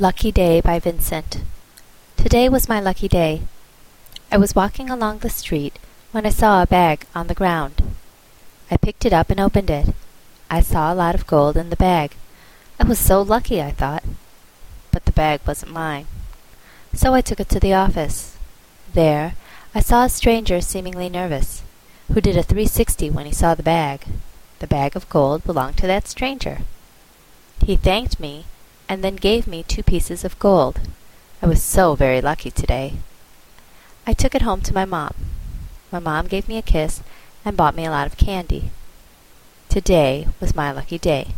Lucky Day by Vincent. Today was my lucky day. I was walking along the street when I saw a bag on the ground. I picked it up and opened it. I saw a lot of gold in the bag. I was so lucky, I thought. But the bag wasn't mine. So I took it to the office. There, I saw a stranger seemingly nervous, who did a 360 when he saw the bag. The bag of gold belonged to that stranger. He thanked me and then gave me two pieces of gold. I was so very lucky today. I took it home to my mom. My mom gave me a kiss and bought me a lot of candy. Today was my lucky day.